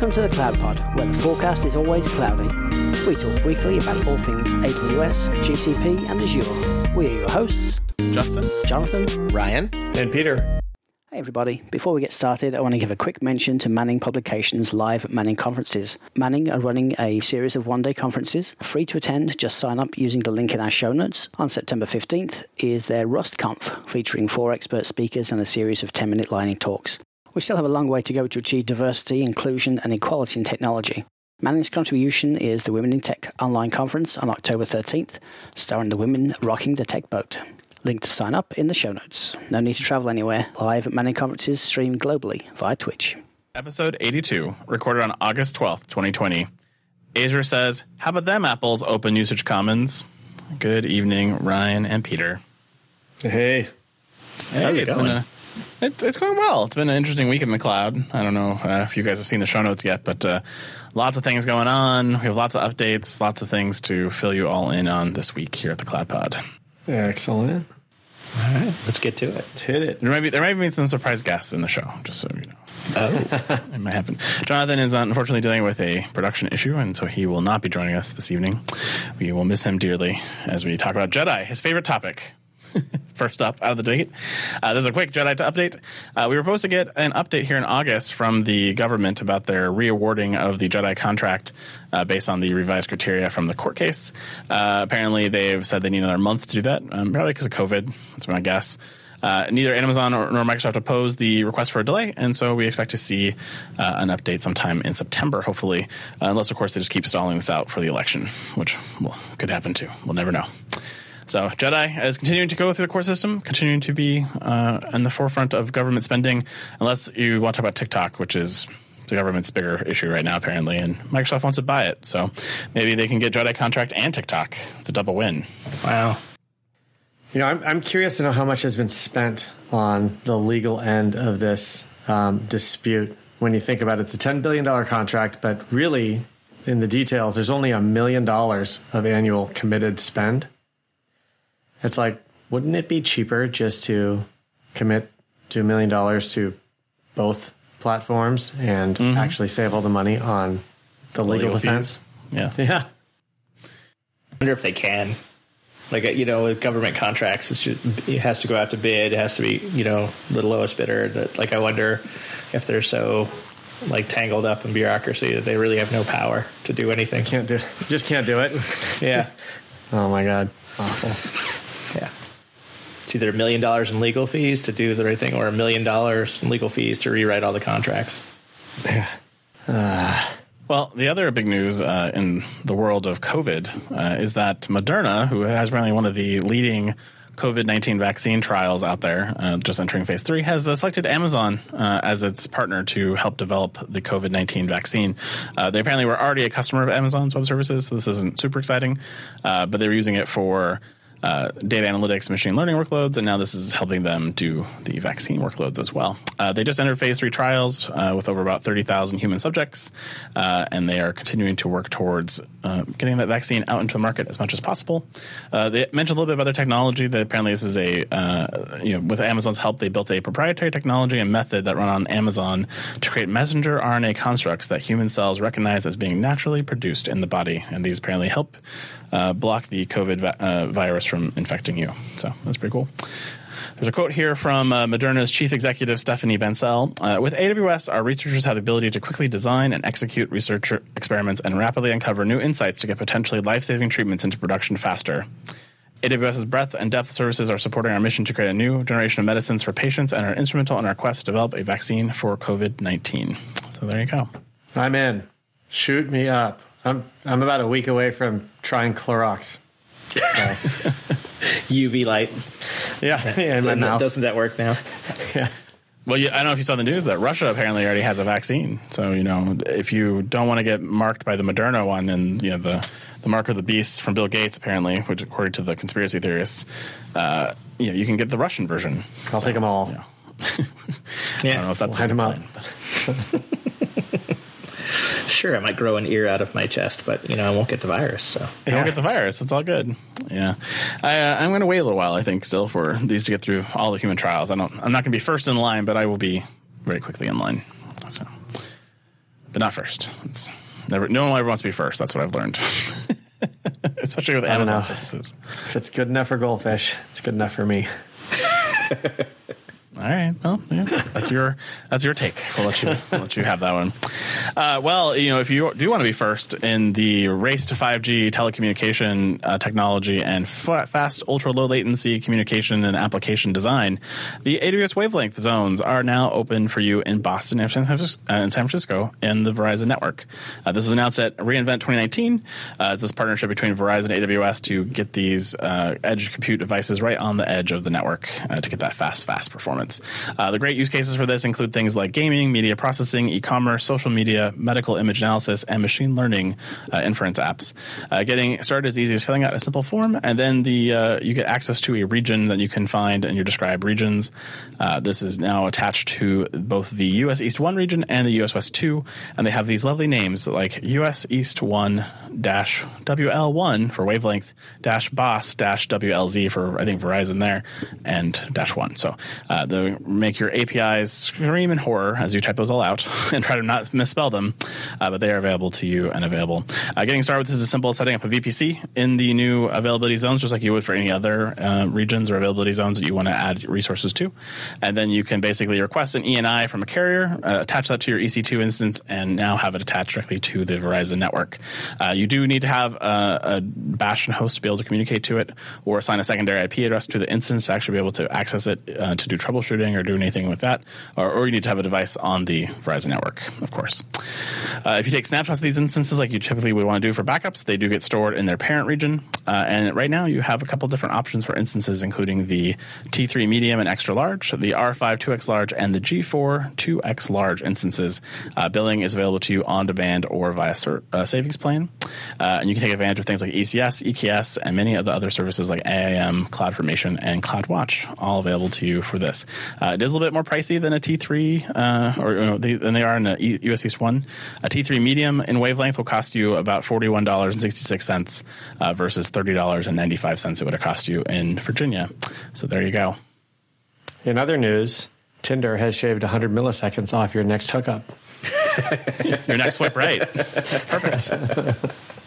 Welcome to the Cloud Pod, where the forecast is always cloudy. We talk weekly about all things AWS, GCP, and Azure. We are your hosts, Justin, Jonathan, Ryan, and Peter. Hey everybody, before we get started, I want to give a quick mention to Manning Publications' live Manning conferences. Manning are running a series of one day conferences, free to attend, just sign up using the link in our show notes. On September 15th is their RustConf, featuring four expert speakers and a series of 10 minute lightning talks. We still have a long way to go to achieve diversity, inclusion, and equality in technology. Manning's contribution is the Women in Tech online conference on October 13th, starring the women rocking the tech boat. Link to sign up in the show notes. No need to travel anywhere. Live at Manning conferences streamed globally via Twitch. Episode 82, recorded on August 12th, 2020. Azure says, How about them apples open usage commons? Good evening, Ryan and Peter. Hey. Hey, How's it it's going? been a it, it's going well. It's been an interesting week in the cloud. I don't know uh, if you guys have seen the show notes yet, but uh, lots of things going on. We have lots of updates, lots of things to fill you all in on this week here at the Cloud Pod. Excellent. All right, let's get to it. Let's hit it. There might be there might be some surprise guests in the show, just so you know. Oh, It might happen. Jonathan is unfortunately dealing with a production issue, and so he will not be joining us this evening. We will miss him dearly as we talk about Jedi, his favorite topic. First up, out of the gate, uh, there's a quick Jedi to update. Uh, we were supposed to get an update here in August from the government about their reawarding of the Jedi contract uh, based on the revised criteria from the court case. Uh, apparently, they've said they need another month to do that, um, probably because of COVID. That's my guess. Uh, neither Amazon or, nor Microsoft opposed the request for a delay, and so we expect to see uh, an update sometime in September, hopefully, unless, of course, they just keep stalling this out for the election, which well, could happen too. We'll never know. So Jedi is continuing to go through the core system, continuing to be uh, in the forefront of government spending, unless you want to talk about TikTok, which is the government's bigger issue right now, apparently, and Microsoft wants to buy it. So maybe they can get Jedi contract and TikTok. It's a double win. wow. You know, I'm, I'm curious to know how much has been spent on the legal end of this um, dispute. When you think about it, it's a $10 billion contract, but really, in the details, there's only a million dollars of annual committed spend. It's like, wouldn't it be cheaper just to commit to a million dollars to both platforms and mm-hmm. actually save all the money on the legal, Legal defense? fees. Yeah. Yeah. I wonder if they can. Like uh, you know, with government contracts, it's just, it has to go out to bid. It has to be you know the lowest bidder. That like I wonder if they're so like tangled up in bureaucracy that they really have no power to do anything. Can't do Just can't do it. Yeah, Oh my God. Awful. Yeah. It's either a million dollars in legal fees to do the right thing, or a million dollars in legal fees to rewrite all the contracts. Yeah. Uh. Well, the other big news uh, in the world of COVID uh, is that Moderna, who has really one of the leading COVID 19 vaccine trials out there, uh, just entering phase three, has uh, selected Amazon uh, as its partner to help develop the COVID 19 vaccine. Uh, they apparently were already a customer of Amazon's web services, so this isn't super exciting, uh, but they were using it for uh, data analytics, machine learning workloads, and now this is helping them do the vaccine workloads as well. Uh, they just entered phase three trials uh, with over about 30,000 human subjects, uh, and they are continuing to work towards uh, getting that vaccine out into the market as much as possible. Uh, they mentioned a little bit about their technology. That apparently this is a, uh, you know, with Amazon's help, they built a proprietary technology and method that run on Amazon to create messenger RNA constructs that human cells recognize as being naturally produced in the body, and these apparently help uh, block the COVID va- uh, virus from infecting you. So that's pretty cool. There's a quote here from uh, Moderna's chief executive Stéphane Bancel. Uh, with AWS, our researchers have the ability to quickly design and execute research experiments and rapidly uncover new insights to get potentially life saving treatments into production faster. AWS's breadth and depth services are supporting our mission to create a new generation of medicines for patients and are instrumental in our quest to develop a vaccine for COVID 19. So there you go. I'm in. Shoot me up. I'm I'm about a week away from trying Clorox. So, UV light. yeah, yeah, in my mouth. Doesn't that work now? Yeah. Well, you, I don't know if you saw the news that Russia apparently already has a vaccine. So you know, if you don't want to get marked by the Moderna one and you know the the mark of the beast from Bill Gates, apparently, which according to the conspiracy theorists, uh, you know, you can get the Russian version. I'll take them all. Yeah. I don't know if that's Line a 'em good up. Plan, but- Sure, I might grow an ear out of my chest, but you know I won't get the virus. So You won't get the virus. It's all good. Yeah, I, uh, I'm going to wait a little while. I think still for these to get through all the human trials. I don't. I'm not going to be first in line, but I will be very quickly in line. So but not first. It's never. No one ever wants to be first. That's what I've learned. Especially with Amazon know. services. If it's good enough for goldfish, it's good enough for me. All right. Well, yeah, that's your that's your take. We'll let you we'll let you have that one. Uh, well, you know, if you do want to be first in the race to 5G telecommunication uh, technology and f- fast, ultra low latency communication and application design, the AWS wavelength zones are now open for you in Boston and San Francisco, uh, in Francisco in the Verizon network. Uh, this was announced at reInvent 2019. Uh, it's this partnership between Verizon and AWS to get these uh, edge compute devices right on the edge of the network uh, to get that fast, fast performance. Uh, the great use cases for this include things like gaming, media processing, e-commerce, social media, medical image analysis, and machine learning uh, inference apps. Uh, getting started is easy as filling out a simple form, and then the uh, you get access to a region that you can find in your described regions. Uh, this is now attached to both the US East 1 region and the US West 2, and they have these lovely names like US East 1 dash WL1 for wavelength dash BOS dash WLZ for I think Verizon there and dash one. So uh, make your APIs scream in horror as you type those all out and try to not misspell them, uh, but they are available to you and available. Uh, getting started with this is as simple as setting up a VPC in the new availability zones, just like you would for any other uh, regions or availability zones that you want to add resources to, and then you can basically request an ENI from a carrier, uh, attach that to your EC2 instance, and now have it attached directly to the Verizon network. Uh, you do need to have a, a Bastion host to be able to communicate to it, or assign a secondary IP address to the instance to actually be able to access it uh, to do troubleshooting or do anything with that, or, or, you need to have a device on the Verizon network, of course. Uh, if you take snapshots of these instances, like you typically would want to do for backups, they do get stored in their parent region. Uh, and right now, you have a couple different options for instances, including the T3 medium and extra large, the R5 2x large, and the G4 2x large instances. Uh, billing is available to you on demand or via ser- uh, savings plan. Uh, and you can take advantage of things like ECS, EKS, and many of the other services like AIM, CloudFormation, and CloudWatch, all available to you for this. Uh, it is a little bit more pricey than a T3, uh, or you know, they, than they are in a US East 1. A T3 medium in wavelength will cost you about $41.66 uh, versus $30.95 it would have cost you in Virginia. So there you go. In other news, Tinder has shaved 100 milliseconds off your next hookup. your next swipe right. Perfect.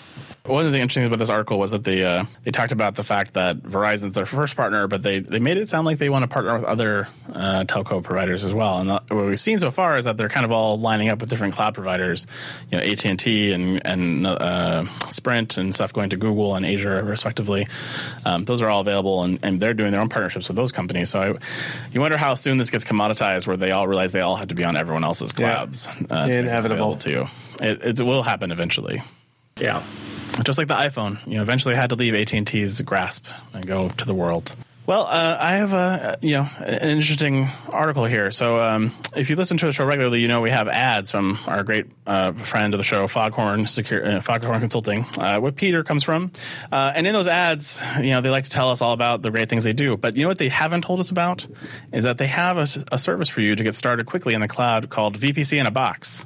One of the interesting things about this article was that they uh, they talked about the fact that Verizon's their first partner, but they, they made it sound like they want to partner with other uh, telco providers as well. And the, what we've seen so far is that they're kind of all lining up with different cloud providers, you know, AT and T and and uh, Sprint and stuff going to Google and Azure respectively. Um, those are all available, and, and they're doing their own partnerships with those companies. So I, you wonder how soon this gets commoditized, where they all realize they all have to be on everyone else's clouds. Yeah. Inevitable to it, it will happen eventually. Yeah just like the iPhone, you know, eventually had to leave AT and T's grasp and go to the world. Well, uh, I have a you know an interesting article here. So, um, if you listen to the show regularly, you know we have ads from our great uh, friend of the show, Foghorn Secure, uh, Foghorn Consulting, uh, where Peter comes from. Uh, and in those ads, you know they like to tell us all about the great things they do. But you know what they haven't told us about is that they have a, a service for you to get started quickly in the cloud called VPC in a box.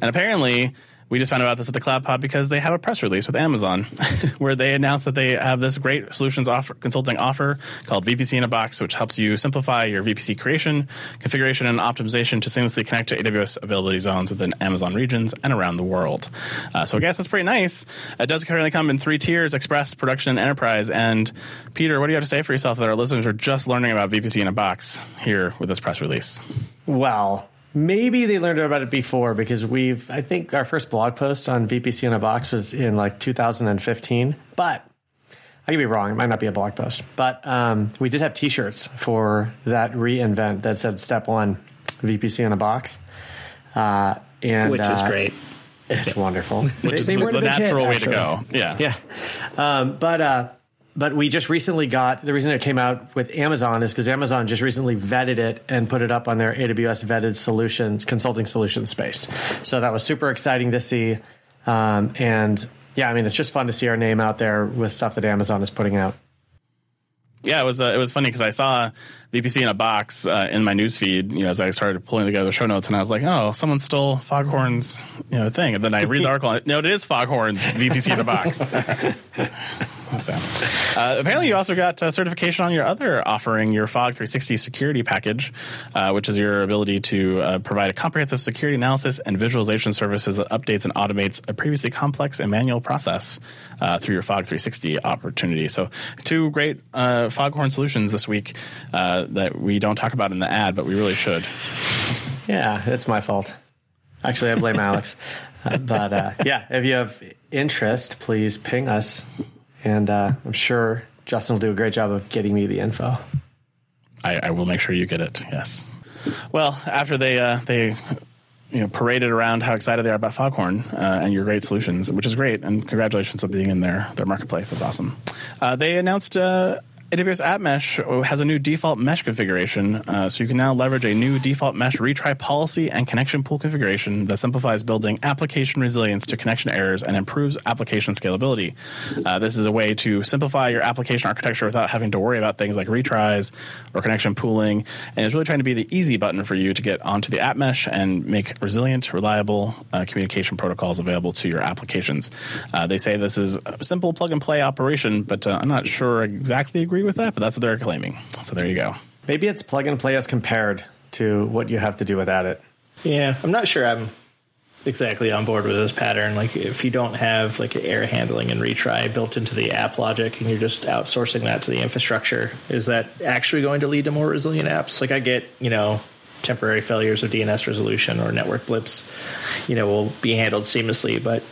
And apparently we just found out about this at the Cloud Pod because they have a press release with Amazon where they announced that they have this great solutions offer, consulting offer called VPC in a Box, which helps you simplify your VPC creation, configuration, and optimization to seamlessly connect to AWS availability zones within Amazon regions and around the world. Uh, so I guess that's pretty nice. It does currently come in three tiers: Express, Production, and Enterprise. And Peter, what do you have to say for yourself that our listeners are just learning about VPC in a Box here with this press release? Well, Maybe they learned about it before because we've, I think our first blog post on VPC in a box was in like 2015. But I could be wrong. It might not be a blog post. But um, we did have t shirts for that reinvent that said step one VPC in a box. Uh, and, Which is uh, great. It's wonderful. Which they, is they the, the natural hit, way to go. Yeah. Yeah. Um, but, uh, but we just recently got the reason it came out with Amazon is because Amazon just recently vetted it and put it up on their AWS vetted solutions consulting solution space. So that was super exciting to see. Um, and yeah, I mean, it's just fun to see our name out there with stuff that Amazon is putting out. Yeah, it was uh, it was funny because I saw VPC in a box uh, in my newsfeed. You know, as I started pulling together show notes, and I was like, "Oh, someone stole Foghorn's you know thing." And then I read the article. no, it is Foghorn's VPC in a box. So, uh, apparently, you also got uh, certification on your other offering, your Fog 360 security package, uh, which is your ability to uh, provide a comprehensive security analysis and visualization services that updates and automates a previously complex and manual process uh, through your Fog 360 opportunity. So, two great uh, Foghorn solutions this week that we don't talk about in the ad, but we really should. Yeah, it's my fault. Actually, I blame Alex. Uh, but uh, yeah, if you have interest, please ping us, and uh, I'm sure Justin will do a great job of getting me the info. I, I will make sure you get it. Yes. Well, after they uh, they you know paraded around how excited they are about Foghorn uh, and your great solutions, which is great, and congratulations on being in their their marketplace. That's awesome. Uh, they announced uh, AWS App Mesh has a new default mesh configuration, uh, so you can now leverage a new default mesh retry policy and connection pool configuration that simplifies building application resilience to connection errors and improves application scalability. Uh, this is a way to simplify your application architecture without having to worry about things like retries or connection pooling, and it's really trying to be the easy button for you to get onto the App Mesh and make resilient, reliable uh, communication protocols available to your applications. Uh, they say this is a simple plug and play operation, but uh, I'm not sure exactly agree agree with that, but that's what they're claiming. So there you go. Maybe it's plug and play as compared to what you have to do without it. Yeah, I'm not sure I'm exactly on board with this pattern. Like if you don't have like error handling and retry built into the app logic and you're just outsourcing that to the infrastructure, is that actually going to lead to more resilient apps? Like I get, you know, temporary failures of DNS resolution or network blips, you know, will be handled seamlessly, but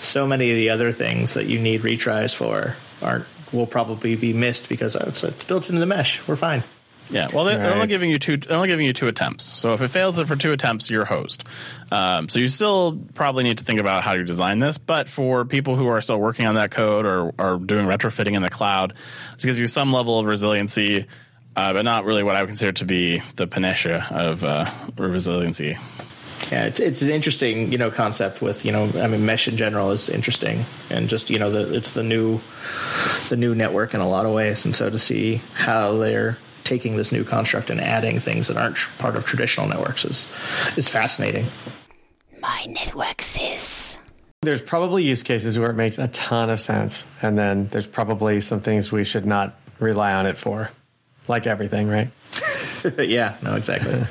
so many of the other things that you need retries for aren't will probably be missed because it's, it's built into the mesh. We're fine. Yeah, well, they're, right. they're, only giving you two. They're only giving you two attempts. So if it fails for two attempts, you're host. Um, so you still probably need to think about how you design this. But for people who are still working on that code or are doing retrofitting in the cloud, this gives you some level of resiliency, uh, but not really what I would consider to be the panacea of uh, resiliency. Yeah, it's it's an interesting you know concept with you know I mean mesh in general is interesting and just you know the, it's the new the new network in a lot of ways and so to see how they're taking this new construct and adding things that aren't part of traditional networks is is fascinating. My network says. There's probably use cases where it makes a ton of sense, and then there's probably some things we should not rely on it for, like everything, right? yeah, no, exactly.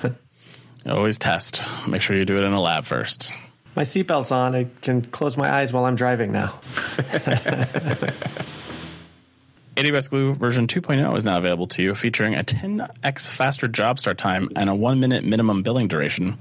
Always test. Make sure you do it in a lab first. My seatbelt's on. I can close my eyes while I'm driving now. AWS Glue version 2.0 is now available to you, featuring a 10x faster job start time and a one minute minimum billing duration.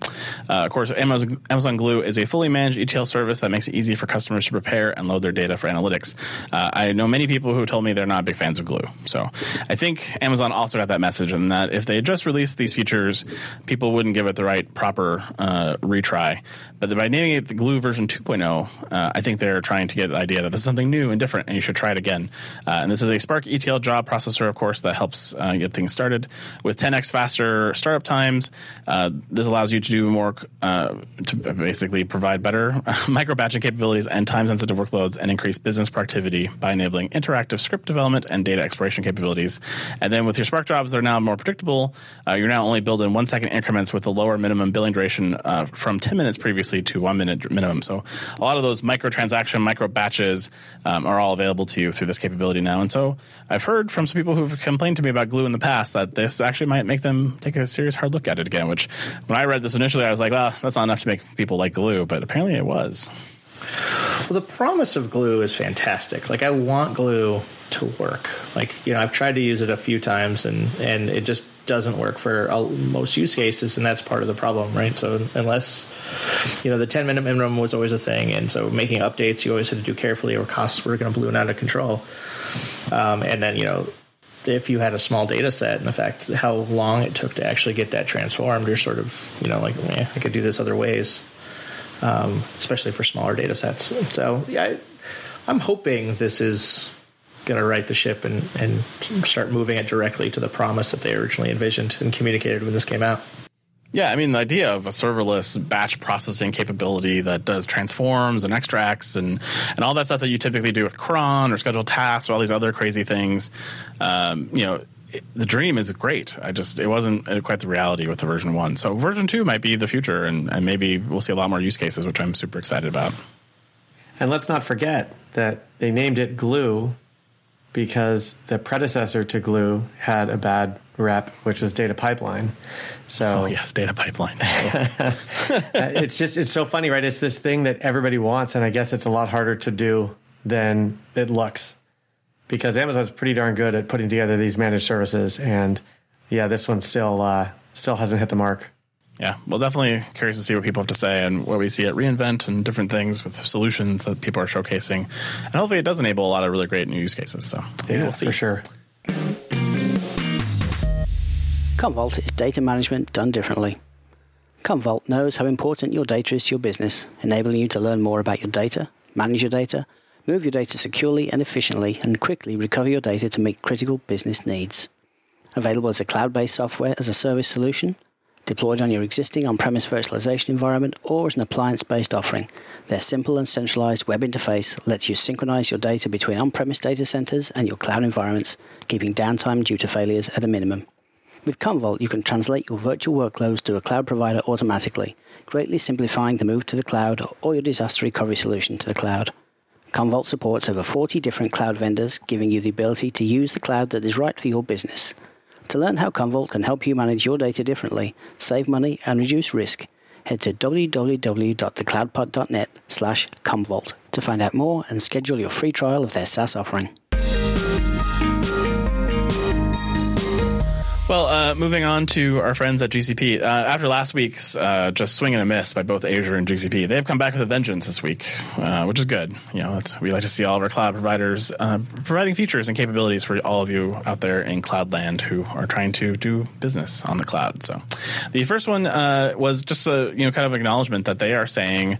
Uh, of course, Amazon, Amazon, Glue is a fully managed ETL service that makes it easy for customers to prepare and load their data for analytics. Uh, I know many people who told me they're not big fans of Glue. So I think Amazon also got that message, and that if they just released these features, people wouldn't give it the right proper uh, retry. But by naming it the Glue version 2.0, uh, I think they're trying to get the idea that this is something new and different, and you should try it again. Uh, and this is a Spark ETL job processor, of course, that helps uh, get things started with 10x faster startup times. Uh, this allows you to do more uh, to basically provide better micro batching capabilities and time sensitive workloads and increase business productivity by enabling interactive script development and data exploration capabilities. And then with your Spark jobs, they're now more predictable. Uh, you're now only building one second increments with a lower minimum billing duration uh, from 10 minutes previously to one minute minimum. So a lot of those micro transaction, micro batches um, are all available to you through this capability now. And so I've heard from some people who've complained to me about glue in the past that this actually might make them take a serious hard look at it again. Which, when I read this initially, I was like, well, that's not enough to make people like glue, but apparently it was. Well, the promise of glue is fantastic. Like, I want glue to work. Like, you know, I've tried to use it a few times and, and it just doesn't work for most use cases, and that's part of the problem, right? So, unless, you know, the 10 minute minimum was always a thing, and so making updates you always had to do carefully or costs were going to balloon out of control. Um, and then, you know, if you had a small data set and the fact how long it took to actually get that transformed, you're sort of, you know, like, eh, I could do this other ways, um, especially for smaller data sets. So, yeah, I, am hoping this is going to right the ship and, and start moving it directly to the promise that they originally envisioned and communicated when this came out. Yeah, I mean the idea of a serverless batch processing capability that does transforms and extracts and and all that stuff that you typically do with cron or scheduled tasks or all these other crazy things. Um, you know, it, the dream is great. I just it wasn't quite the reality with the version one. So version two might be the future, and, and maybe we'll see a lot more use cases, which I'm super excited about. And let's not forget that they named it Glue because the predecessor to Glue had a bad rep, which was data pipeline. So Oh yes, data pipeline. it's just it's so funny, right? It's this thing that everybody wants, and I guess it's a lot harder to do than it looks because Amazon's pretty darn good at putting together these managed services, and yeah, this one still uh, still hasn't hit the mark. Yeah, well, definitely curious to see what people have to say and what we see at reInvent and different things with solutions that people are showcasing, and hopefully it does enable a lot of really great new use cases. So Yeah, we'll see. for sure. Commvault is data management done differently. Commvault knows how important your data is to your business, enabling you to learn more about your data, manage your data, move your data securely and efficiently, and quickly recover your data to meet critical business needs. Available as a cloud based software as a service solution, deployed on your existing on premise virtualization environment, or as an appliance based offering, their simple and centralized web interface lets you synchronize your data between on premise data centers and your cloud environments, keeping downtime due to failures at a minimum. With Commvault, you can translate your virtual workloads to a cloud provider automatically, greatly simplifying the move to the cloud or your disaster recovery solution to the cloud. Commvault supports over 40 different cloud vendors, giving you the ability to use the cloud that is right for your business. To learn how Commvault can help you manage your data differently, save money, and reduce risk, head to www.thecloudpod.net slash Commvault to find out more and schedule your free trial of their SaaS offering. Well, uh, moving on to our friends at GCP. Uh, after last week's uh, just swing and a miss by both Azure and GCP, they have come back with a vengeance this week, uh, which is good. You know, we like to see all of our cloud providers uh, providing features and capabilities for all of you out there in Cloudland who are trying to do business on the cloud. So, the first one uh, was just a you know kind of acknowledgement that they are saying,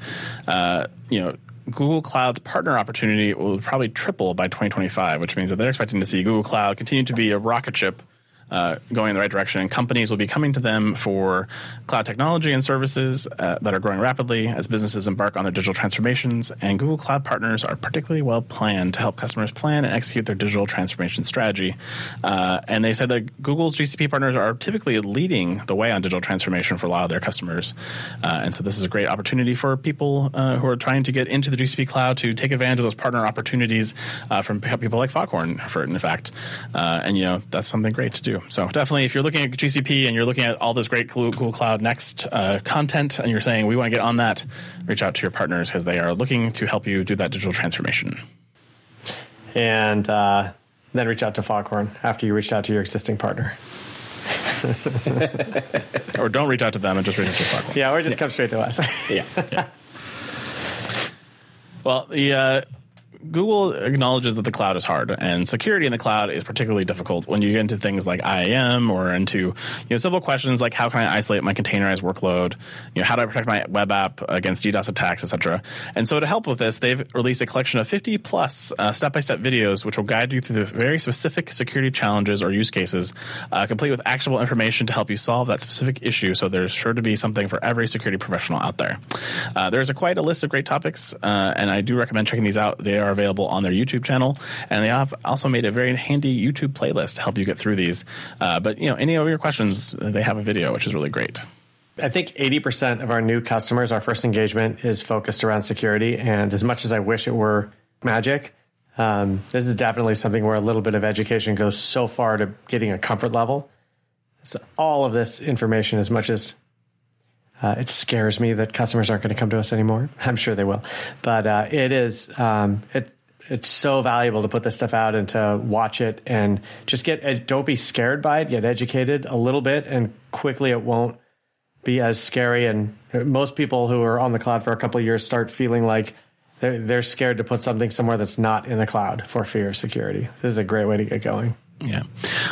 you know. Google Cloud's partner opportunity will probably triple by 2025, which means that they're expecting to see Google Cloud continue to be a rocket ship uh, going in the right direction, and companies will be coming to them for cloud technology and services uh, that are growing rapidly as businesses embark on their digital transformations. And Google Cloud partners are particularly well planned to help customers plan and execute their digital transformation strategy. Uh, and they said that Google's GCP partners are typically leading the way on digital transformation for a lot of their customers. Uh, and so this is a great opportunity for people uh, who are trying to get into the GCP cloud to take advantage of those partner opportunities uh, from people like Foghorn, for in fact. And you know that's something great to do. So definitely, if you're looking at GCP and you're looking at all this great Google Cloud Next uh, content, and you're saying we want to get on that, reach out to your partners because they are looking to help you do that digital transformation. And uh, then reach out to Foghorn after you reached out to your existing partner. or don't reach out to them and just reach out to Foghorn. Yeah, or just come straight to us. yeah. yeah. Well, the uh, Google acknowledges that the cloud is hard, and security in the cloud is particularly difficult when you get into things like IAM or into you know simple questions like how can I isolate my containerized workload, you know how do I protect my web app against DDoS attacks, etc. And so to help with this, they've released a collection of 50 plus step by step videos which will guide you through the very specific security challenges or use cases, uh, complete with actionable information to help you solve that specific issue. So there's sure to be something for every security professional out there. Uh, there's a quite a list of great topics, uh, and I do recommend checking these out. They are available on their YouTube channel, and they have also made a very handy YouTube playlist to help you get through these. Uh, but you know, any of your questions, they have a video, which is really great. I think 80% of our new customers, our first engagement is focused around security. And as much as I wish it were magic, um, this is definitely something where a little bit of education goes so far to getting a comfort level. So, all of this information, as much as uh, it scares me that customers aren't going to come to us anymore, I'm sure they will. But uh, it is, um, it, it's so valuable to put this stuff out and to watch it and just get don't be scared by it. Get educated a little bit and quickly it won't be as scary. And most people who are on the cloud for a couple years start feeling like they're, they're scared to put something somewhere that's not in the cloud for fear of security. This is a great way to get going yeah.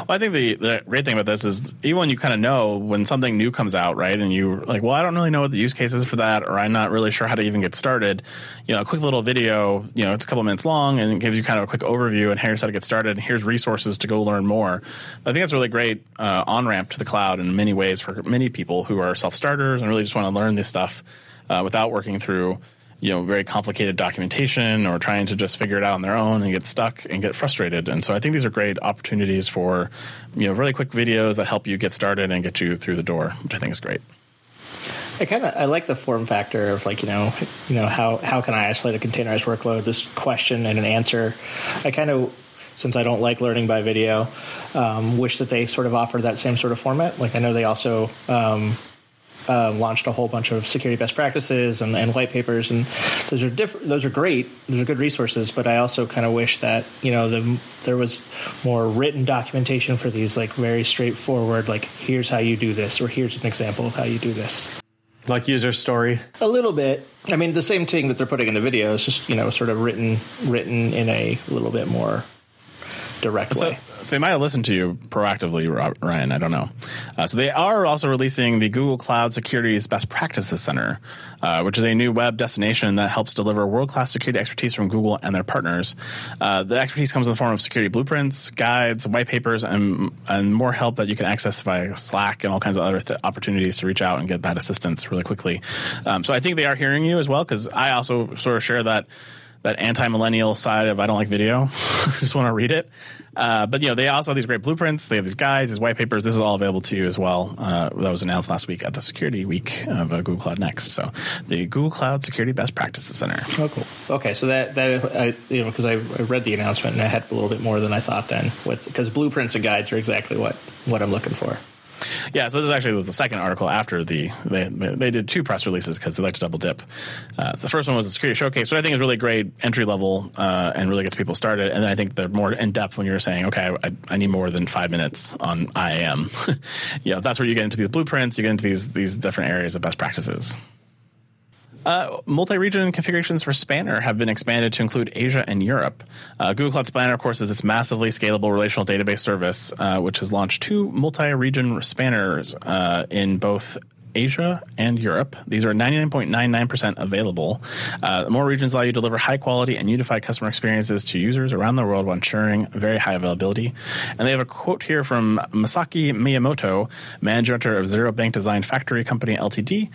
Well, I think the, the great thing about this is even when you kind of know when something new comes out, right? And you're like, well, I don't really know what the use case is for that, or I'm not really sure how to even get started. You know, a quick little video, you know, it's a couple minutes long and it gives you kind of a quick overview and here's how to get started. And here's resources to go learn more. I think that's a really great uh, on ramp to the cloud in many ways for many people who are self starters and really just want to learn this stuff uh, without working through you know very complicated documentation or trying to just figure it out on their own and get stuck and get frustrated and so i think these are great opportunities for you know really quick videos that help you get started and get you through the door which i think is great I kind of I like the form factor of like you know you know how how can I isolate a containerized workload? This question and an answer. I kind of since I don't like learning by video, um, wish that they sort of offered that same sort of format. Like I know they also um, uh, launched a whole bunch of security best practices and, and white papers, and those are different. Those are great. Those are good resources. But I also kind of wish that you know the, there was more written documentation for these, like very straightforward. Like here's how you do this, or here's an example of how you do this. Like user story. A little bit. I mean, the same thing that they're putting in the video is just you know sort of written written in a little bit more direct So they might have listened to you proactively, Ryan. I don't know. Uh, so they are also releasing the Google Cloud Security's Best Practices Center, uh, which is a new web destination that helps deliver world class security expertise from Google and their partners. Uh, the expertise comes in the form of security blueprints, guides, white papers, and and more help that you can access via Slack and all kinds of other th- opportunities to reach out and get that assistance really quickly. Um, so I think they are hearing you as well because I also sort of share that that anti-millennial side of I don't like video. I just want to read it. Uh, but you know, they also have these great blueprints. They have these guides, these white papers. This is all available to you as well. Uh, that was announced last week at the Security Week of uh, Google Cloud Next. So the Google Cloud Security Best Practices Center. Oh, cool. Okay, so that that I you know because I, I read the announcement and I had a little bit more than I thought then with because blueprints and guides are exactly what what I'm looking for. Yeah, so this actually was the second article after the they they did two press releases because they like to double dip. Uh, the first one was the security showcase, which I think is really great entry level uh, and really gets people started. And then I think they're more in depth when you're saying, okay, I, I need more than five minutes on IAM. you know, that's where you get into these blueprints, you get into these these different areas of best practices. Uh, multi-region configurations for Spanner have been expanded to include Asia and Europe. Uh, Google Cloud Spanner, of course, is its massively scalable relational database service, uh, which has launched two multi-region spanners uh, in both Asia and Europe. These are 99.99% available. Uh, more regions allow you to deliver high quality and unified customer experiences to users around the world while ensuring very high availability. And they have a quote here from Masaki Miyamoto, manager of Zero Bank Design Factory Company Ltd.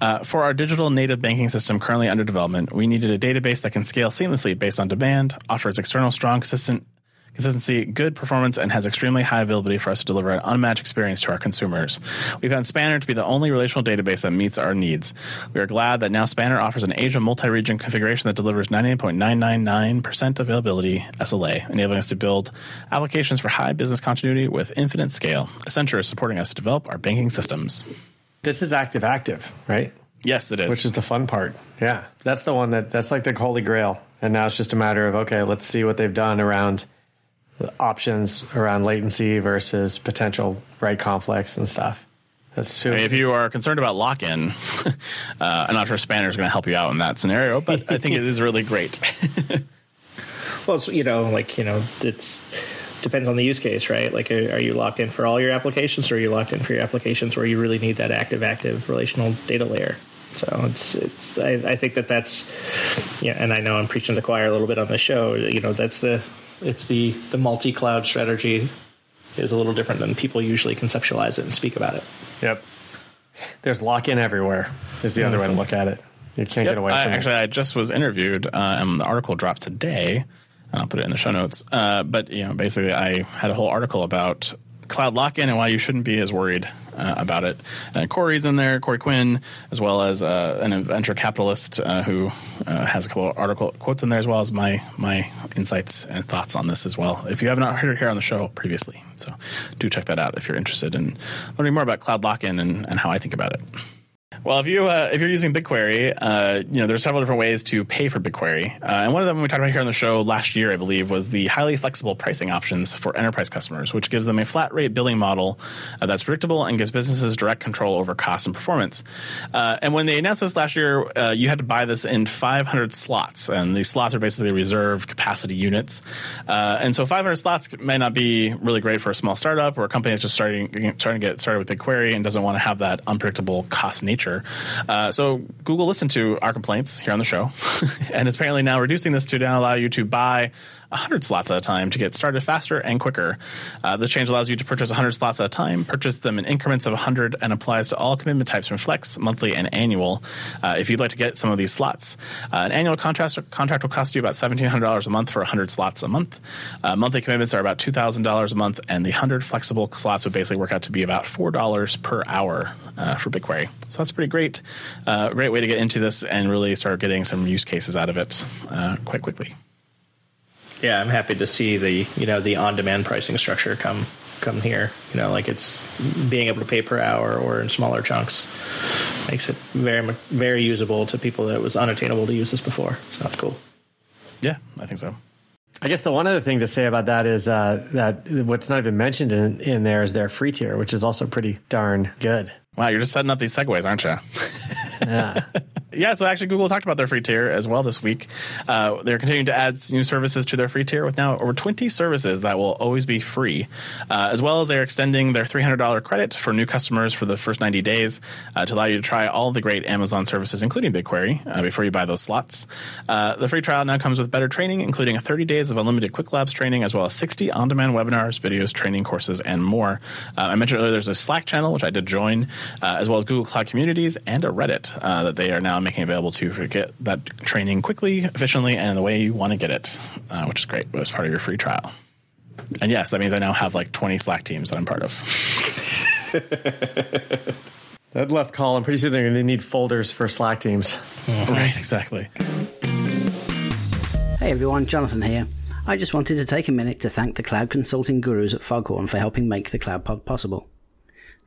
Uh, for our digital native banking system currently under development, we needed a database that can scale seamlessly based on demand, offers external strong, consistent consistency, good performance, and has extremely high availability for us to deliver an unmatched experience to our consumers. We found Spanner to be the only relational database that meets our needs. We are glad that now Spanner offers an Asia multi-region configuration that delivers 99.999% availability SLA, enabling us to build applications for high business continuity with infinite scale. Accenture is supporting us to develop our banking systems. This is active active, right? Yes, it is. Which is the fun part. Yeah. That's the one that that's like the holy grail. And now it's just a matter of okay, let's see what they've done around options around latency versus potential write conflicts and stuff. That's super. I mean, if you are concerned about lock-in, uh, I'm not sure Spanner is going to help you out in that scenario, but I think it is really great. Well, it's you know like you know it's depends on the use case, right? Like, are, are you locked in for all your applications, or are you locked in for your applications where you really need that active active relational data layer? So it's it's I, I think that that's yeah, and I know I'm preaching to the choir a little bit on the show. You know, that's the it's the the multi cloud strategy is a little different than people usually conceptualize it and speak about it. Yep. There's lock in everywhere. Is the other way to look at it. You can't Yep. get away I, from actually, it. I just was interviewed, uh, and the article dropped today. and I'll put it in the show notes. Uh, but you know, basically, I had a whole article about cloud lock-in and why you shouldn't be as worried uh, about it. And Corey's in there, Corey Quinn, as well as uh, an venture capitalist uh, who uh, has a couple of article quotes in there, as well as my my insights and thoughts on this as well. If you have not heard it here on the show previously, so do check that out if you're interested in learning more about cloud lock-in and, and how I think about it. Well, if you uh, if you're using BigQuery, uh, you know there's several different ways to pay for BigQuery, uh, and one of them we talked about here on the show last year, I believe, was the highly flexible pricing options for enterprise customers, which gives them a flat rate billing model uh, that's predictable and gives businesses direct control over cost and performance. Uh, and when they announced this last year, uh, you had to buy this in 500 slots, and these slots are basically reserved capacity units. And so 500 slots may not be really great for a small startup or a company that's just starting starting to get started with BigQuery and doesn't want to have that unpredictable cost nature. Uh, so Google listened to our complaints here on the show, and is apparently now reducing this to now allow you to buy 100 slots at a time to get started faster and quicker. Uh, the change allows you to purchase 100 slots at a time, purchase them in increments of 100, and applies to all commitment types from Flex, monthly, and annual. Uh, if you'd like to get some of these slots, uh, an annual contract, contract will cost you about $1,700 a month for 100 slots a month. Uh, monthly commitments are about $2,000 a month, and the 100 flexible slots would basically work out to be about $4 per hour uh, for BigQuery. So that's pretty great. Uh, great way to get into this and really start getting some use cases out of it quite quickly. Yeah, I'm happy to see the you know the on-demand pricing structure come come here. You know, like it's being able to pay per hour or in smaller chunks makes it very very usable to people that it was unattainable to use this before. So that's cool. Yeah, I think so. I guess the one other thing to say about that is uh, that what's not even mentioned in, in there is their free tier, which is also pretty darn good. Wow, you're just setting up these segues, aren't you? Yeah. Yeah, so actually, Google talked about their free tier as well this week. Uh, they're continuing to add new services to their free tier with now over 20 services that will always be free, uh, as well as they're extending their $300 credit for new customers for the first 90 days uh, to allow you to try all the great Amazon services, including BigQuery, uh, before you buy those slots. Uh, the free trial now comes with better training, including 30 days of unlimited Qwiklabs training, as well as 60 on demand webinars, videos, training courses, and more. Uh, I mentioned earlier there's a Slack channel, which I did join, as well as Google Cloud Communities and a Reddit uh, that they are now making available to for get that training quickly, efficiently, and the way you want to get it, uh, which is great It was part of your free trial. And yes, that means I now have like 20 Slack teams that I'm part of. that left column, pretty soon they're going to need folders for Slack teams. right, exactly. Hey everyone, Jonathan here. I just wanted to take a minute to thank the cloud consulting gurus at Foghorn for helping make the Cloud Pod possible.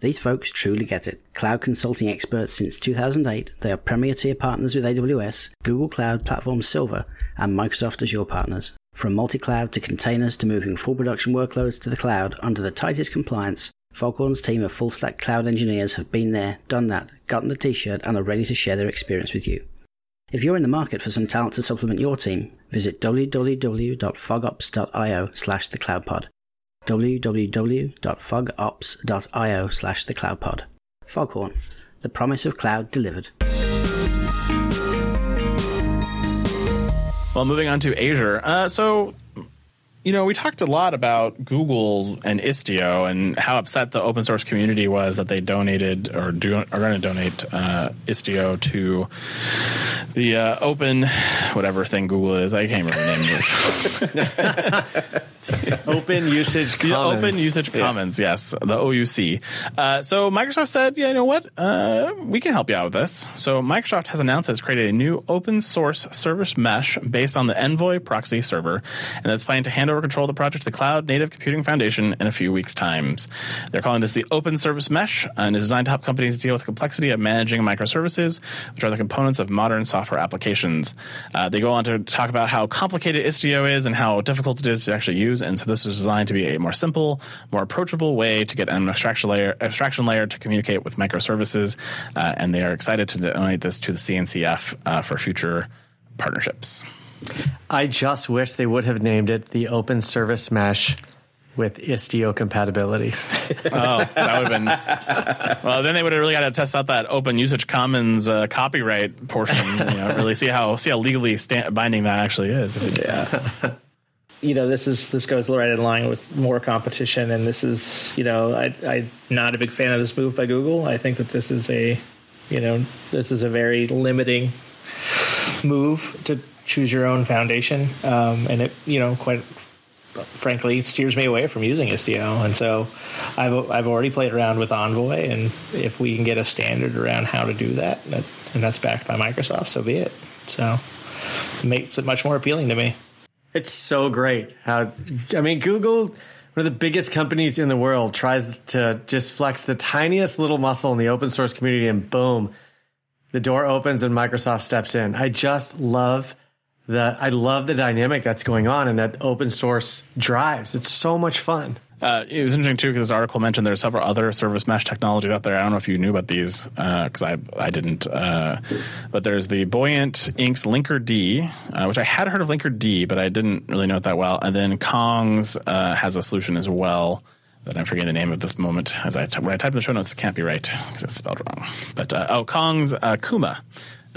These folks truly get it. Cloud consulting experts since 2008, they are premier tier partners with AWS, Google Cloud Platform Silver, and Microsoft Azure partners. From multi-cloud to containers to moving full production workloads to the cloud under the tightest compliance, Foghorn's team of full stack cloud engineers have been there, done that, gotten the t-shirt, and are ready to share their experience with you. If you're in the market for some talent to supplement your team, visit www.fogops.io slash thecloudpod www.fogops.io slash thecloudpod. Foghorn, the promise of cloud delivered. Well, moving on to Azure. Uh, so, you know, we talked a lot about Google and Istio and how upset the open source community was that they donated or do are going to donate uh, Istio to the uh, open whatever thing Google is. I can't remember the name of it. Open usage The commons. Open Usage Commons, yes, the OUC. Uh, so Microsoft said, yeah, you know what? Uh, we can help you out with this. So Microsoft has announced it's created a new open source service mesh based on the Envoy proxy server, and it's planning to hand over control of the project to the Cloud Native Computing Foundation in a few weeks' times. They're calling this the Open Service Mesh, and is designed to help companies deal with the complexity of managing microservices, which are the components of modern software applications. Uh, they go on to talk about how complicated Istio is and how difficult it is to actually use, and so this was designed to be a more simple, more approachable way to get an abstraction layer, abstraction layer to communicate with microservices, uh, and they are excited to donate this to the CNCF uh, for future partnerships. I just wish they would have named it the Open Service Mesh with Istio compatibility. Oh, that would have been. Well, then they would have really got to test out that Open Usage Commons uh, copyright portion. You know, really see how see how legally binding that actually is. Yeah. you know, this is this goes right in line with more competition, and this is you know, I I'm not a big fan of this move by Google. I think that this is a you know this is a very limiting move to choose your own foundation, um, and it you know quite frankly steers me away from using Istio. And so I've I've already played around with Envoy, and if we can get a standard around how to do that, that and that's backed by Microsoft, so be it. So it makes it much more appealing to me. It's so great how I mean Google, one of the biggest companies in the world, tries to just flex the tiniest little muscle in the open source community, and boom, the door opens and Microsoft steps in. I just love the I love the dynamic that's going on and that open source drives. It's so much fun. Uh, it was interesting too because this article mentioned there are several other service mesh technologies out there. I don't know if you knew about these because I I didn't. Uh, but there's the Buoyant Inks Linkerd, uh, which I had heard of Linkerd, but I didn't really know it that well. And then Kong's uh, has a solution as well that I'm forgetting the name of this moment. As I t- when I type in the show notes, it can't be right because it's spelled wrong. But uh, oh, Kong's uh, Kuma.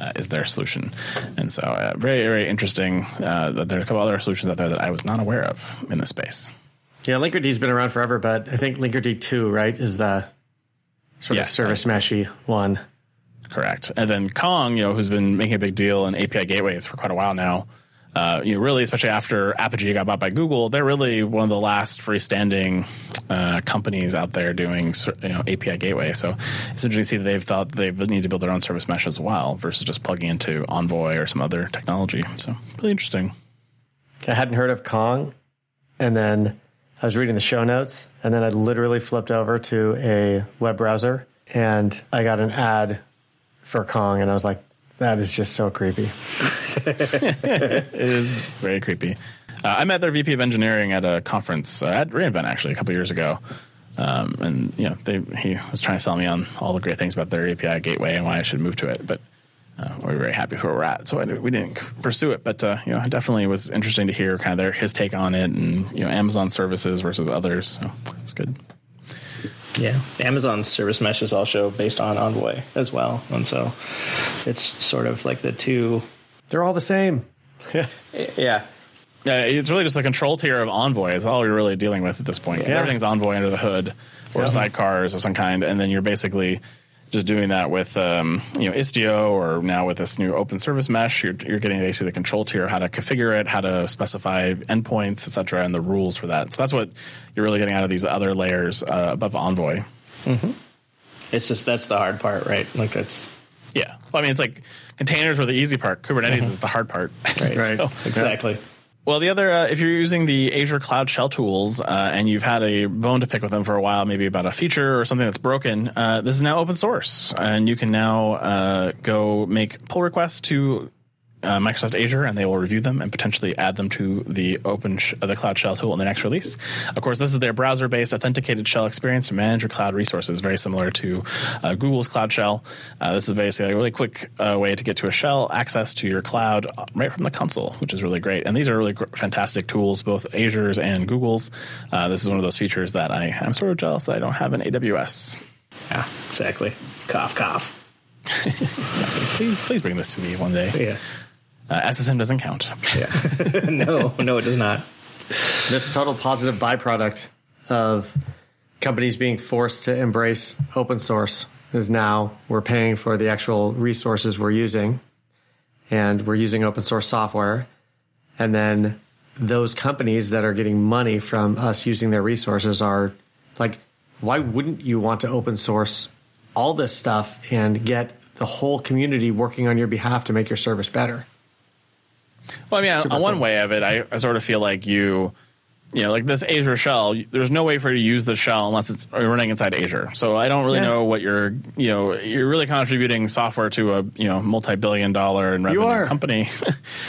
Uh, is their solution, and so uh, very very interesting. Uh, that there are a couple other solutions out there that I was not aware of in this space. Yeah, Linkerd's been around forever, but I think Linkerd two right is the sort Yes, of service meshy one. Correct. And then Kong, you know, who's been making a big deal in API gateways for quite a while now. Uh, you know, really, especially after Apigee got bought by Google, they're really one of the last freestanding uh, companies out there doing you know API gateway. So it's interesting to see that they've thought they need to build their own service mesh as well, versus just plugging into Envoy or some other technology. So really interesting. I hadn't heard of Kong, and then I was reading the show notes, and then I literally flipped over to a web browser, and I got an ad for Kong, and I was like, that is just so creepy. It is very creepy. Uh, I met their VP of engineering at a conference uh, at reInvent actually a couple years ago, um, and you know they he was trying to sell me on all the great things about their API gateway and why I should move to it, but. Uh, we were very happy with where we're at, so I, we didn't pursue it. But uh, you know, it definitely was interesting to hear kind of their his take on it, and you know, Amazon services versus others. So it's good. Yeah, Amazon's service mesh is also based on Envoy as well, and so it's sort of like the two. They're all the same. Yeah, Yeah, it's really just the control tier of Envoy. Is all you're really dealing with at this point. Yeah. Everything's Envoy under the hood or sidecars of some kind, and then you're basically just doing that with um, you know Istio or now with this new open service mesh. You're, you're getting basically the control tier, how to configure it, how to specify endpoints, etc., and the rules for that. So that's what you're really getting out of these other layers uh, above Envoy. it's just that's the hard part, right? Like that's Yeah, well, I mean it's like containers were the easy part. Kubernetes is the hard part. right, Right. So, exactly. Well, the other, uh, if you're using the Azure Cloud Shell tools uh, and you've had a bone to pick with them for a while, maybe about a feature or something that's broken, uh, this is now open source, and you can now uh, go make pull requests to uh, Microsoft Azure, and they will review them and potentially add them to the open sh- uh, the Cloud Shell tool in the next release. Of course, this is their browser-based authenticated shell experience to manage your cloud resources, very similar to uh, Google's Cloud Shell. Uh, this is basically a really quick uh, way to get to a shell access to your cloud uh, right from the console, which is really great. And these are really gr- fantastic tools, both Azure's and Google's. Uh, this is one of those features that I am sort of jealous that I don't have in AWS. Yeah, exactly. Cough, cough. Please, please bring this to me one day. Yeah, Uh, SSM doesn't count. yeah. no, no, it does not. This total positive byproduct of companies being forced to embrace open source is now we're paying for the actual resources we're using and we're using open source software. And then those companies that are getting money from us using their resources are like, why wouldn't you want to open source all this stuff and get the whole community working on your behalf to make your service better? Well, I mean, Super on one cool. way of it, I, I sort of feel like you, you know, like this Azure shell. There's no way for you to use the shell unless it's running inside Azure. So I don't really Yeah. know what you're, you know, you're really contributing software to a you know multi-billion-dollar in revenue company.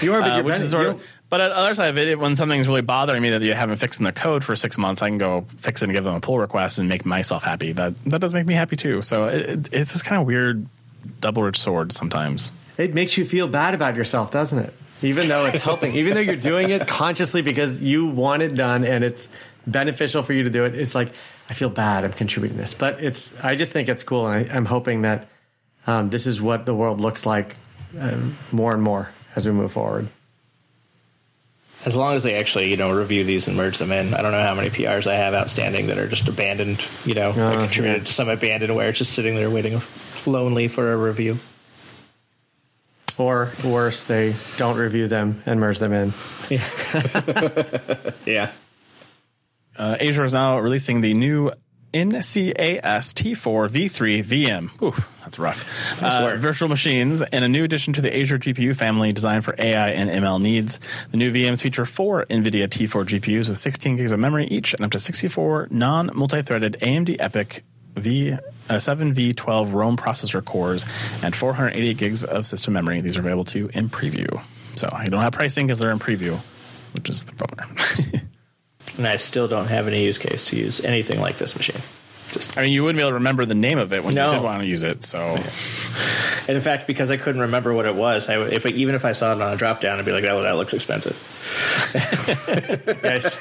You are, but Uh, which is sort of. But on the other side of it, when something's really bothering me that you haven't fixed in the code for six months, I can go fix it and give them a pull request and make myself happy. That that does make me happy too. So it, it, it's this kind of weird double-edged sword sometimes. it makes you feel bad about yourself, doesn't it? Even though it's helping, even though you're doing it consciously because you want it done and it's beneficial for you to do it, it's like I feel bad. I'm contributing this, but it's. I just think it's cool, and I, I'm hoping that um, this is what the world looks like um, more and more as we move forward. As long as they actually, you know, review these and merge them in. I don't know how many PRs I have outstanding that are just abandoned, you know, Uh, contributed yeah. to some abandoned where it's just sitting there waiting lonely for a review. Or worse, they don't review them and merge them in. Yeah. uh, Azure is now releasing the new NCAS T4 V3 VM. Ooh, that's rough. Uh, virtual machines and a new addition to the Azure GPU family designed for AI and ML needs. The new VMs feature four NVIDIA T4 GPUs with 16 gigs of memory each and up to 64 non-multi-threaded AMD EPYC V. Uh, 7V12 Rome processor cores and 480 gigs of system memory. These are available to you in preview. So I don't have pricing because they're in preview, which is the problem. And I still don't have any use case to use anything like this machine. Just I mean, you wouldn't be able to remember the name of it when No. you did want to use it. So, and in fact, because I couldn't remember what it was, I, if I, even if I saw it on a drop down, I'd be like, "Oh, that looks expensive." Guys,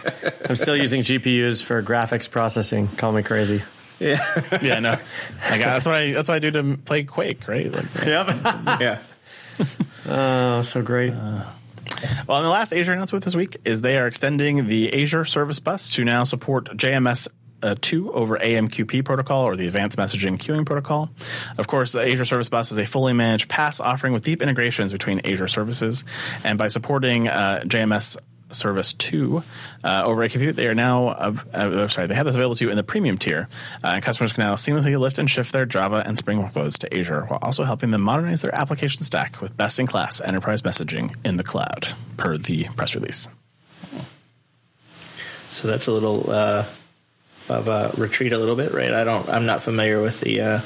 I'm still using GPUs for graphics processing. Call me crazy. Yeah, yeah, no, like that's what I that's what I do to play Quake, right? Like, Yep. yeah. oh, so great. well, and the last Azure announcement this week is they are extending the Azure Service Bus to now support JMS. Uh, 2 over AMQP protocol or the Advanced Messaging Queuing Protocol. Of course, the Azure Service Bus is a fully managed PaaS offering with deep integrations between Azure services. And by supporting uh, JMS Service 2 uh, over a compute. They are now, uh, uh, sorry, they have this available to you in the premium tier. Uh, and customers can now seamlessly lift and shift their Java and Spring workloads to Azure while also helping them modernize their application stack with best in class enterprise messaging in the cloud, per the press release. So that's a little uh, of a retreat, a little bit, right? I don't. I'm not familiar with the uh,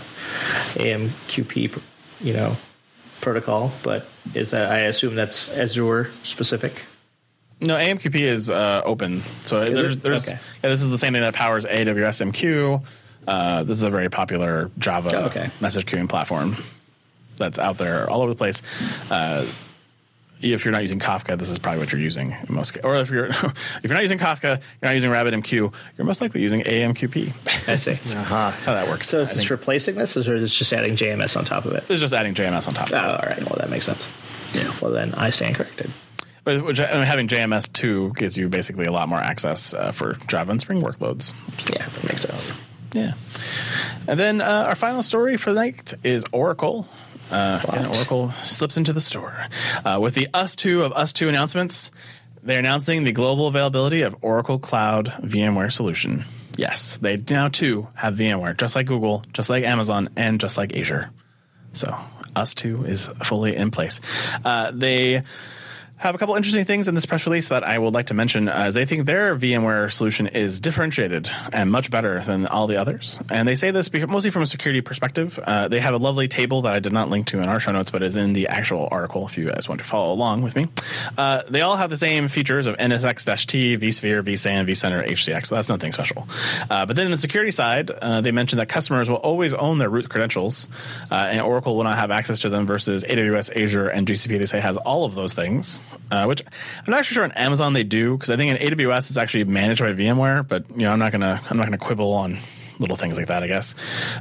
AMQP, you know, protocol, but is that? I assume that's Azure specific. No, AMQP is uh, open. So there's, there's Okay. yeah, this is the same thing that powers AWS MQ. Uh, this is a very popular Java Oh, okay. message queuing platform that's out there all over the place. Uh, if you're not using Kafka, this is probably what you're using in most. ca- Or if you're if you're not using Kafka, you're not using RabbitMQ, you're most likely using AMQP. I see. Uh-huh. That's how that works. So I is this replacing this, or is it just adding JMS on top of it? This is just adding JMS on top. Oh, of it. all right. Well, that makes sense. Yeah. Well, then I stand corrected. Which, having JMS two gives you basically a lot more access uh, for Java and Spring workloads. Yeah, that makes sense. Yeah. And then uh, our final story for the night is Oracle. Uh, again, Oracle slips into the store uh, with the Us 2 of Us 2 announcements. They're announcing the global availability of Oracle Cloud VMware solution. Yes, they now too have VMware, just like Google, just like Amazon, and just like Azure. So Us 2 is fully in place. Uh, they have a couple interesting things in this press release that I would like to mention as they think their VMware solution is differentiated and much better than all the others. And they say this mostly from a security perspective. Uh, they have a lovely table that I did not link to in our show notes, but is in the actual article if you guys want to follow along with me. Uh, they all have the same features of NSX-T, vSphere, vSAN, vCenter, HCX. So that's nothing special. Uh, but then the security side, uh, they mentioned that customers will always own their root credentials, uh, and Oracle will not have access to them versus AWS, Azure, and GCP. They say has all of those things uh, which I'm not actually sure on Amazon they do because I think in AWS it's actually managed by VMware. But you know, I'm not gonna I'm not gonna quibble on little things like that, I guess.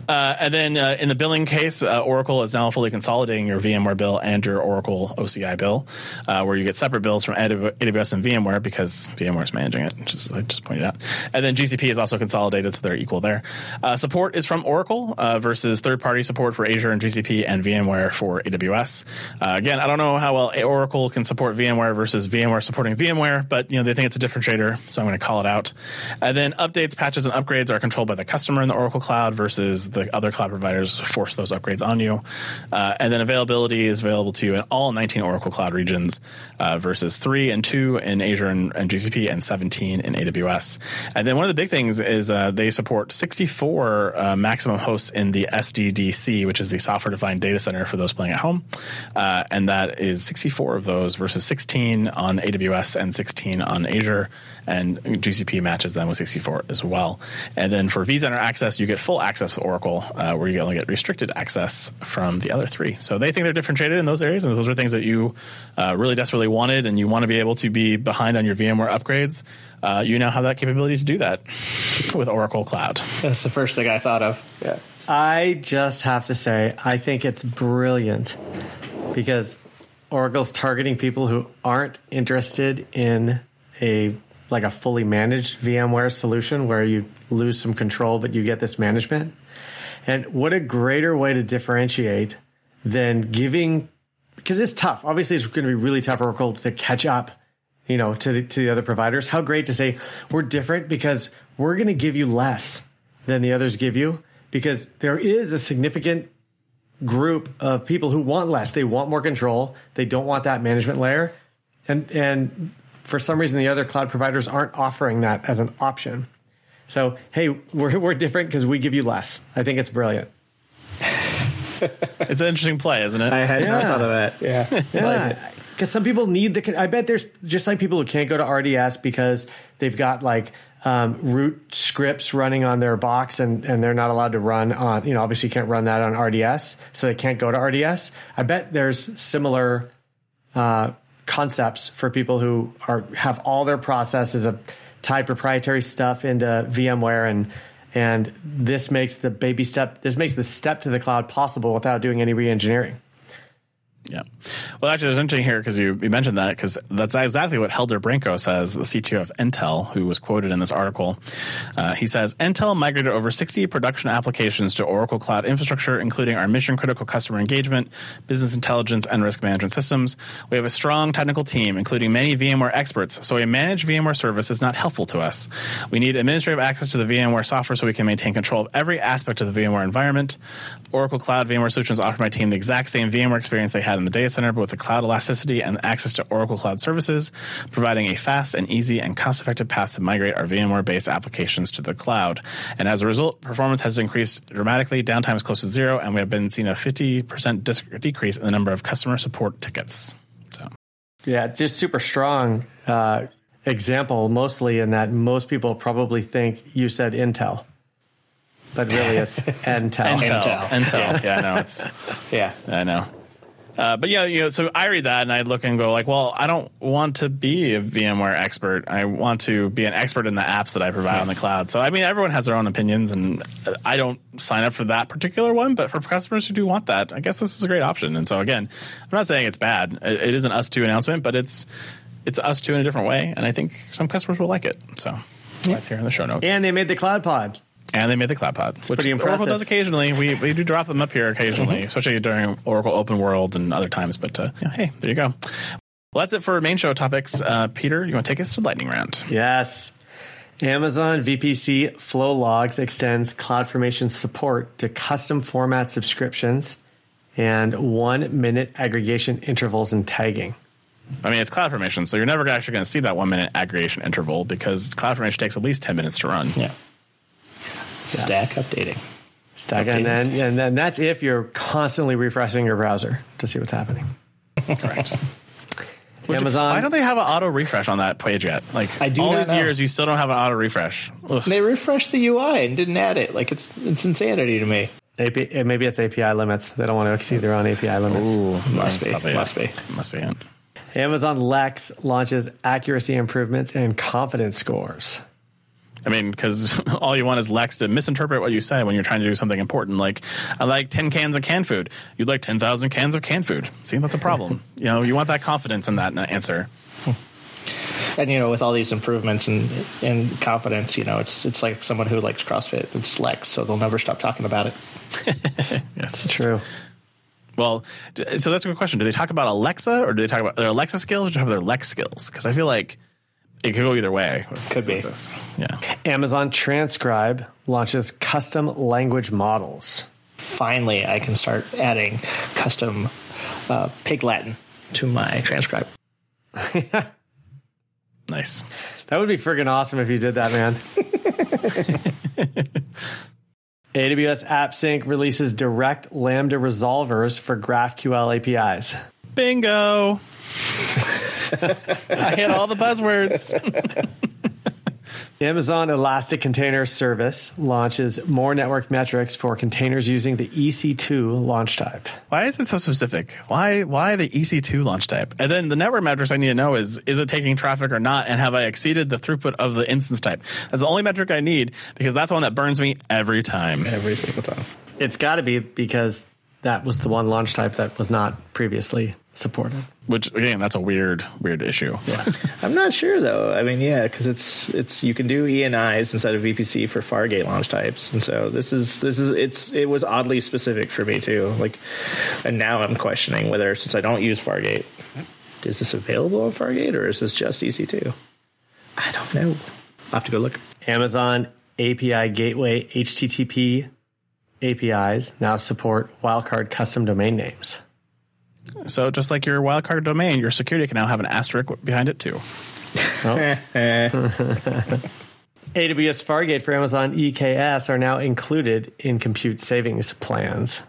Uh, and then uh, in the billing case, uh, Oracle is now fully consolidating your VMware bill and your Oracle OCI bill, uh, where you get separate bills from AWS and VMware because VMware is managing it, which is I just pointed out. And then GCP is also consolidated, so they're equal there. Uh, support is from Oracle uh, versus third-party support for Azure and GCP and VMware for AWS. Again, I don't know how well Oracle can support VMware versus VMware supporting VMware, but you know they think it's a differentiator, so I'm going to call it out. And then updates, patches, and upgrades are controlled by the customer in the Oracle Cloud versus the other cloud providers force those upgrades on you. Uh, and then availability is available to you in all 19 Oracle Cloud regions uh, versus three and two in Azure and, and, GCP and 17 in AWS. And then one of the big things is uh, they support 64 uh, maximum hosts in the SDDC, which is the software defined data center for those playing at home. Uh, and that is 64 of those versus 16 on AWS and 16 on Azure. And GCP matches them with 64 as well. And then for vCenter access, you get full access with Oracle, uh, where you only get restricted access from the other three. So they think they're differentiated in those areas, and those are things that you uh, really desperately wanted, and you want to be able to be behind on your VMware upgrades. Uh, you now have that capability to do that with Oracle Cloud. That's the first thing I thought of. Yeah. I just have to say, I think it's brilliant because Oracle's targeting people who aren't interested in a like a fully managed VMware solution where you lose some control but you get this management. And what a greater way to differentiate than giving because it's tough. Obviously, it's going to be really tough for Oracle to catch up, you know, to the, to the other providers. How great to say we're different because we're going to give you less than the others give you because there is a significant group of people who want less. They want more control. They don't want that management layer. And and for some reason the other cloud providers aren't offering that as an option. So, hey, we're we're different because we give you less. I think it's brilliant. It's an interesting play, isn't it? I had not thought of that. Yeah. Yeah, because some people need the. I bet there's just like people who can't go to RDS because they've got like um, root scripts running on their box and and they're not allowed to run on. You know, obviously you can't run that on RDS, so they can't go to RDS. I bet there's similar uh, concepts for people who are have all their processes of tied proprietary stuff into VMware and. And this makes the baby step. This makes the step to the cloud possible without doing any re-engineering. Yeah. Well, actually, there's interesting here because you, you mentioned that because that's exactly what Helder Branko says, the CTO of Intel, who was quoted in this article. Uh, he says Intel migrated over 60 production applications to Oracle Cloud Infrastructure, including our mission critical customer engagement, business intelligence, and risk management systems. We have a strong technical team, including many VMware experts, so a managed VMware service is not helpful to us. We need administrative access to the VMware software so we can maintain control of every aspect of the VMware environment. Oracle Cloud VMware Solutions offer my team the exact same VMware experience they had in the data center, but with the cloud elasticity and access to Oracle Cloud Services, providing a fast and easy and cost effective path to migrate our VMware based applications to the cloud. And as a result, performance has increased dramatically, downtime is close to zero, and we have been seeing a 50% decrease in the number of customer support tickets. So, yeah, just super strong uh, example, mostly in that most people probably think you said Intel but really it's Intel. Intel. Intel. Intel. Yeah, I know. It's Yeah. I know. Uh, but yeah, you know, so I read that and I look and go like, well, I don't want to be a VMware expert. I want to be an expert in the apps that I provide on the cloud. So I mean, everyone has their own opinions, and I don't sign up for that particular one. But for customers who do want that, I guess this is a great option. And so again, I'm not saying it's bad. It, it is an us two announcement, but it's it's us two in a different way, and I think some customers will like it. So that's here in the show notes. And they made the Cloud Pod. And they made the cloud pod, which pretty Oracle does occasionally. We, we do drop them up here occasionally, especially during Oracle Open World and other times. But uh, yeah, hey, there you go. Well, that's it for main show topics. Uh, Peter, you want to take us to lightning round? Yes. Amazon VPC Flow Logs extends CloudFormation support to custom format subscriptions and one minute aggregation intervals and tagging. I mean, it's CloudFormation, so you're never actually going to see that one minute aggregation interval because CloudFormation takes at least 10 minutes to run. Yeah. Stack updating. Stack and then and then that's if you're constantly refreshing your browser to see what's happening. Correct. Amazon- Why don't they have an auto refresh on that page yet? Like I do all these know. years, you still don't have an auto refresh. Ugh. They refreshed the UI and didn't add it. Like it's it's insanity to me. AP, eh, maybe it's API limits. They don't want to exceed their own API limits. Must That's be. probably Must it. be. Must be it. Amazon Lex launches accuracy improvements and confidence scores. I mean, because all you want is Lex to misinterpret what you say when you're trying to do something important. Like, I like 10 cans of canned food. You'd like 10,000 cans of canned food. See, that's a problem. you know, you want that confidence in that uh, answer. And you know, with all these improvements and and confidence, you know, it's it's like someone who likes CrossFit. It's Lex, so they'll never stop talking about it. Yes. True. Well, so that's a good question. Do they talk about Alexa or do they talk about their Alexa skills or do they have their Lex skills? Because I feel like it could go either way. with- Could be. with this. Yeah. Amazon Transcribe launches custom language models. Finally, I can start adding custom uh, Pig Latin to my transcribe. Nice. That would be friggin' awesome if you did that, man. AWS AppSync releases direct Lambda resolvers for GraphQL APIs. Bingo. I hit all the buzzwords. Amazon Elastic Container Service launches more network metrics for containers using the EC2 launch type. Why is it so specific? Why why the EC2 launch type? And then the network metrics I need to know is is it taking traffic or not, and have I exceeded the throughput of the instance type? That's the only metric I need because that's the one that burns me every time. Every single time. It's got to be because that was the one launch type that was not previously supported. Which again, that's a weird weird issue. Yeah. I'm not sure though. I mean, yeah, because it's it's you can do ENIs instead of VPC for Fargate launch types, and so this is this is it's it was oddly specific for me too. Like, and now I'm questioning whether since I don't use Fargate, is this available on Fargate or is this just EC2? I don't know. I'll have to go look. Amazon API Gateway HTTP APIs now support wildcard custom domain names. So just like your wildcard domain, your security can now have an asterisk behind it too. Oh. AWS Fargate for Amazon EKS are now included in compute savings plans.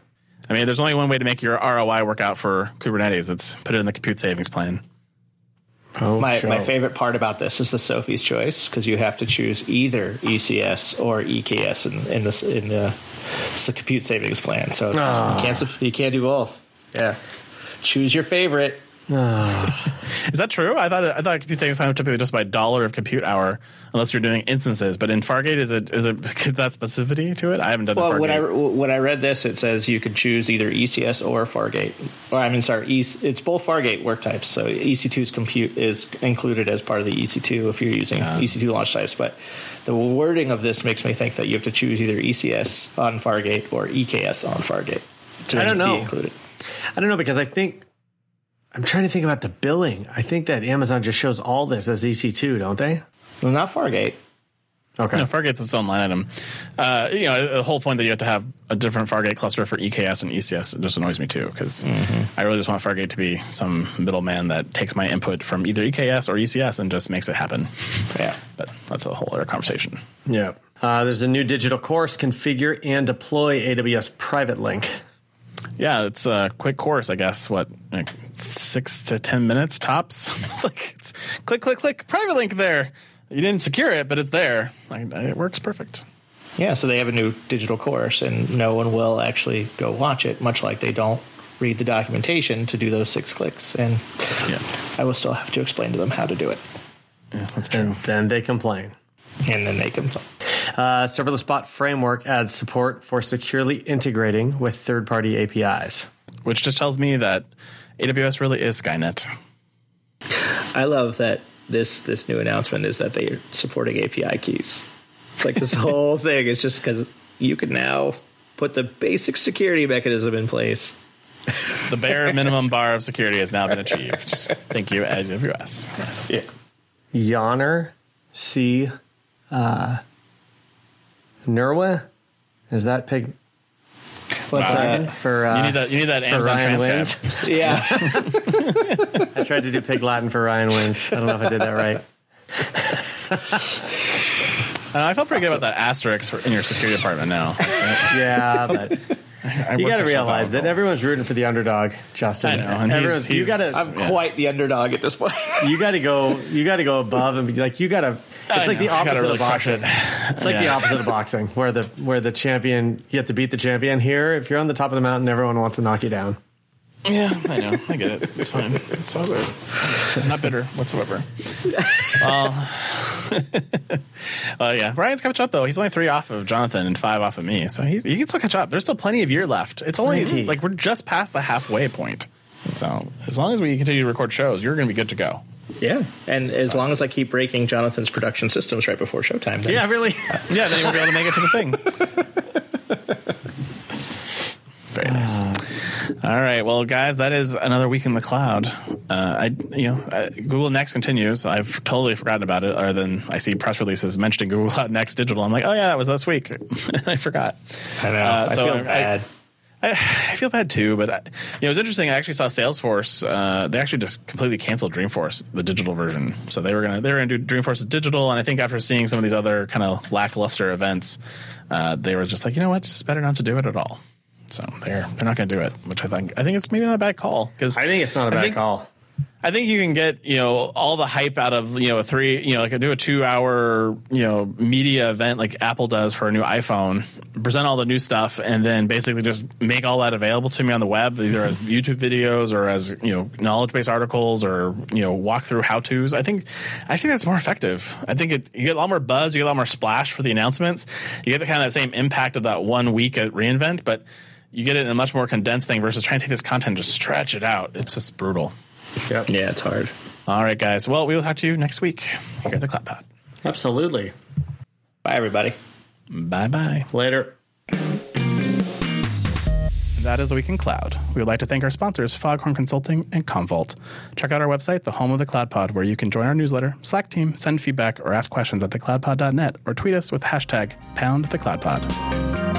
I mean, there's only one way to make your ROI work out for Kubernetes. It's put it in the compute savings plan. Oh, My sure. my favorite part about this is the Sophie's choice because you have to choose either ECS or EKS in, in this in the, it's the compute savings plan. So it's, ah. you can't you can't do both. Yeah, choose your favorite. Is that true? I thought I thought compute savings time was typically just by dollar of compute hour, unless you're doing instances. But in Fargate, is it is it that specificity to it? I haven't done Well, a when I Fargate. when I read this, it says you can choose either ECS or Fargate. Or I mean, sorry, it's both Fargate work types. So EC2's compute is included as part of the EC2 if you're using EC2 launch types. But the wording of this makes me think that you have to choose either ECS on Fargate or EKS on Fargate to I don't know. be included. I don't know because I think I'm trying to think about the billing. I think that Amazon just shows all this as EC2, don't they? Well, not Fargate. Okay. You know, Fargate's its own line item. Uh, you know, the whole point that you have to have a different Fargate cluster for EKS and ECS just annoys me too because I really just want Fargate to be some middleman that takes my input from either EKS or ECS and just makes it happen. Yeah. But that's a whole other conversation. Yeah. Uh, there's a new digital course, configure and deploy AWS Private Link. Yeah, it's a quick course, I guess. What, like six to ten minutes tops? like, it's click, click, click. Private link there. You didn't secure it, but it's there. Like, it works perfect. Yeah, so they have a new digital course, and no one will actually go watch it, much like they don't read the documentation to do those six clicks. And Yeah, I will still have to explain to them how to do it. yeah that's true. And then they complain. And then they complain. Uh, Serverless Bot Framework adds support for securely integrating with third party APIs. Which just tells me that AWS really is Skynet. I love that this this new announcement is that they're supporting API keys. It's like this whole thing is just because you can now put the basic security mechanism in place. The bare minimum bar of security has now been achieved. Thank you, AWS. Yes, yes, yes. Yonner C. Uh, Nerwa? Is that pig? What's Uh, that? For, uh, You need that. You need that Amazon Ryan transcript. Wins? Yeah. I tried to do pig Latin for Ryan Wins. I don't know if I did that right. Uh, I felt pretty good about that asterisk for, in your security department now. Yeah, but I you got to realize that everyone's rooting for the underdog, Justin. I know, and he's- Everyone's- you got to I'm Yeah. quite the underdog at this point. you got to go you got to go above and be like you got to it's like the opposite really of boxing it. it's like the opposite of boxing where the where the champion you have to beat the champion here if you're on the top of the mountain everyone wants to knock you down Yeah, I know. I get it. It's fine. It's all good. Not bitter whatsoever. Uh, uh, yeah, Ryan's catch up though. He's only three off of Jonathan and five off of me, so he's he can still catch up. There's still plenty of year left. It's only Plenty. like we're just past the halfway point. So as long as we continue to record shows, you're going to be good to go. Yeah. And as long as I keep breaking Jonathan's production systems right before showtime, then yeah really Yeah, then you'll be able to make it to the thing. Very nice. All right, well, guys, that is another week in the cloud. Uh, I, you know, uh, Google Next continues. I've totally forgotten about it. Other than I see press releases mentioning Google Cloud Next Digital. I'm like, oh yeah, that was last week. I forgot. I know. Uh, I feel I- bad. I, I feel bad too, but I, you know, it was interesting. I actually saw Salesforce. Uh, they actually just completely canceled Dreamforce, the digital version. So they were gonna they were gonna do Dreamforce digital, and I think after seeing some of these other kind of lackluster events, uh, they were just like, you know what, it's better not to do it at all. So they're they're not gonna do it, which I think I think it's maybe not a bad call because i think it's not a I bad think- call I think you can get you know all the hype out of you know a three you know like do a two hour you know media event like Apple does for a new iPhone, present all the new stuff, and then basically just make all that available to me on the web, either as YouTube videos or as you know knowledge based articles or you know walkthrough how tos. I think I think that's more effective. I think it, you get a lot more buzz, you get a lot more splash for the announcements, you get the kind of same impact of that one week at reInvent, but you get it in a much more condensed thing versus trying to take this content and just stretch it out. It's just brutal. Yep. Yeah, it's hard. All right, guys. Well, we will talk to you next week here at the Cloud Pod. absolutely Bye, everybody. Bye bye. later That is the Week in Cloud. We would like to thank our sponsors, Foghorn Consulting and Commvault. Check out our website, the home of the Cloud Pod, where you can join our newsletter, Slack team, send feedback, or ask questions at thecloudpod.net, or tweet us with hashtag pound the Cloud Pod.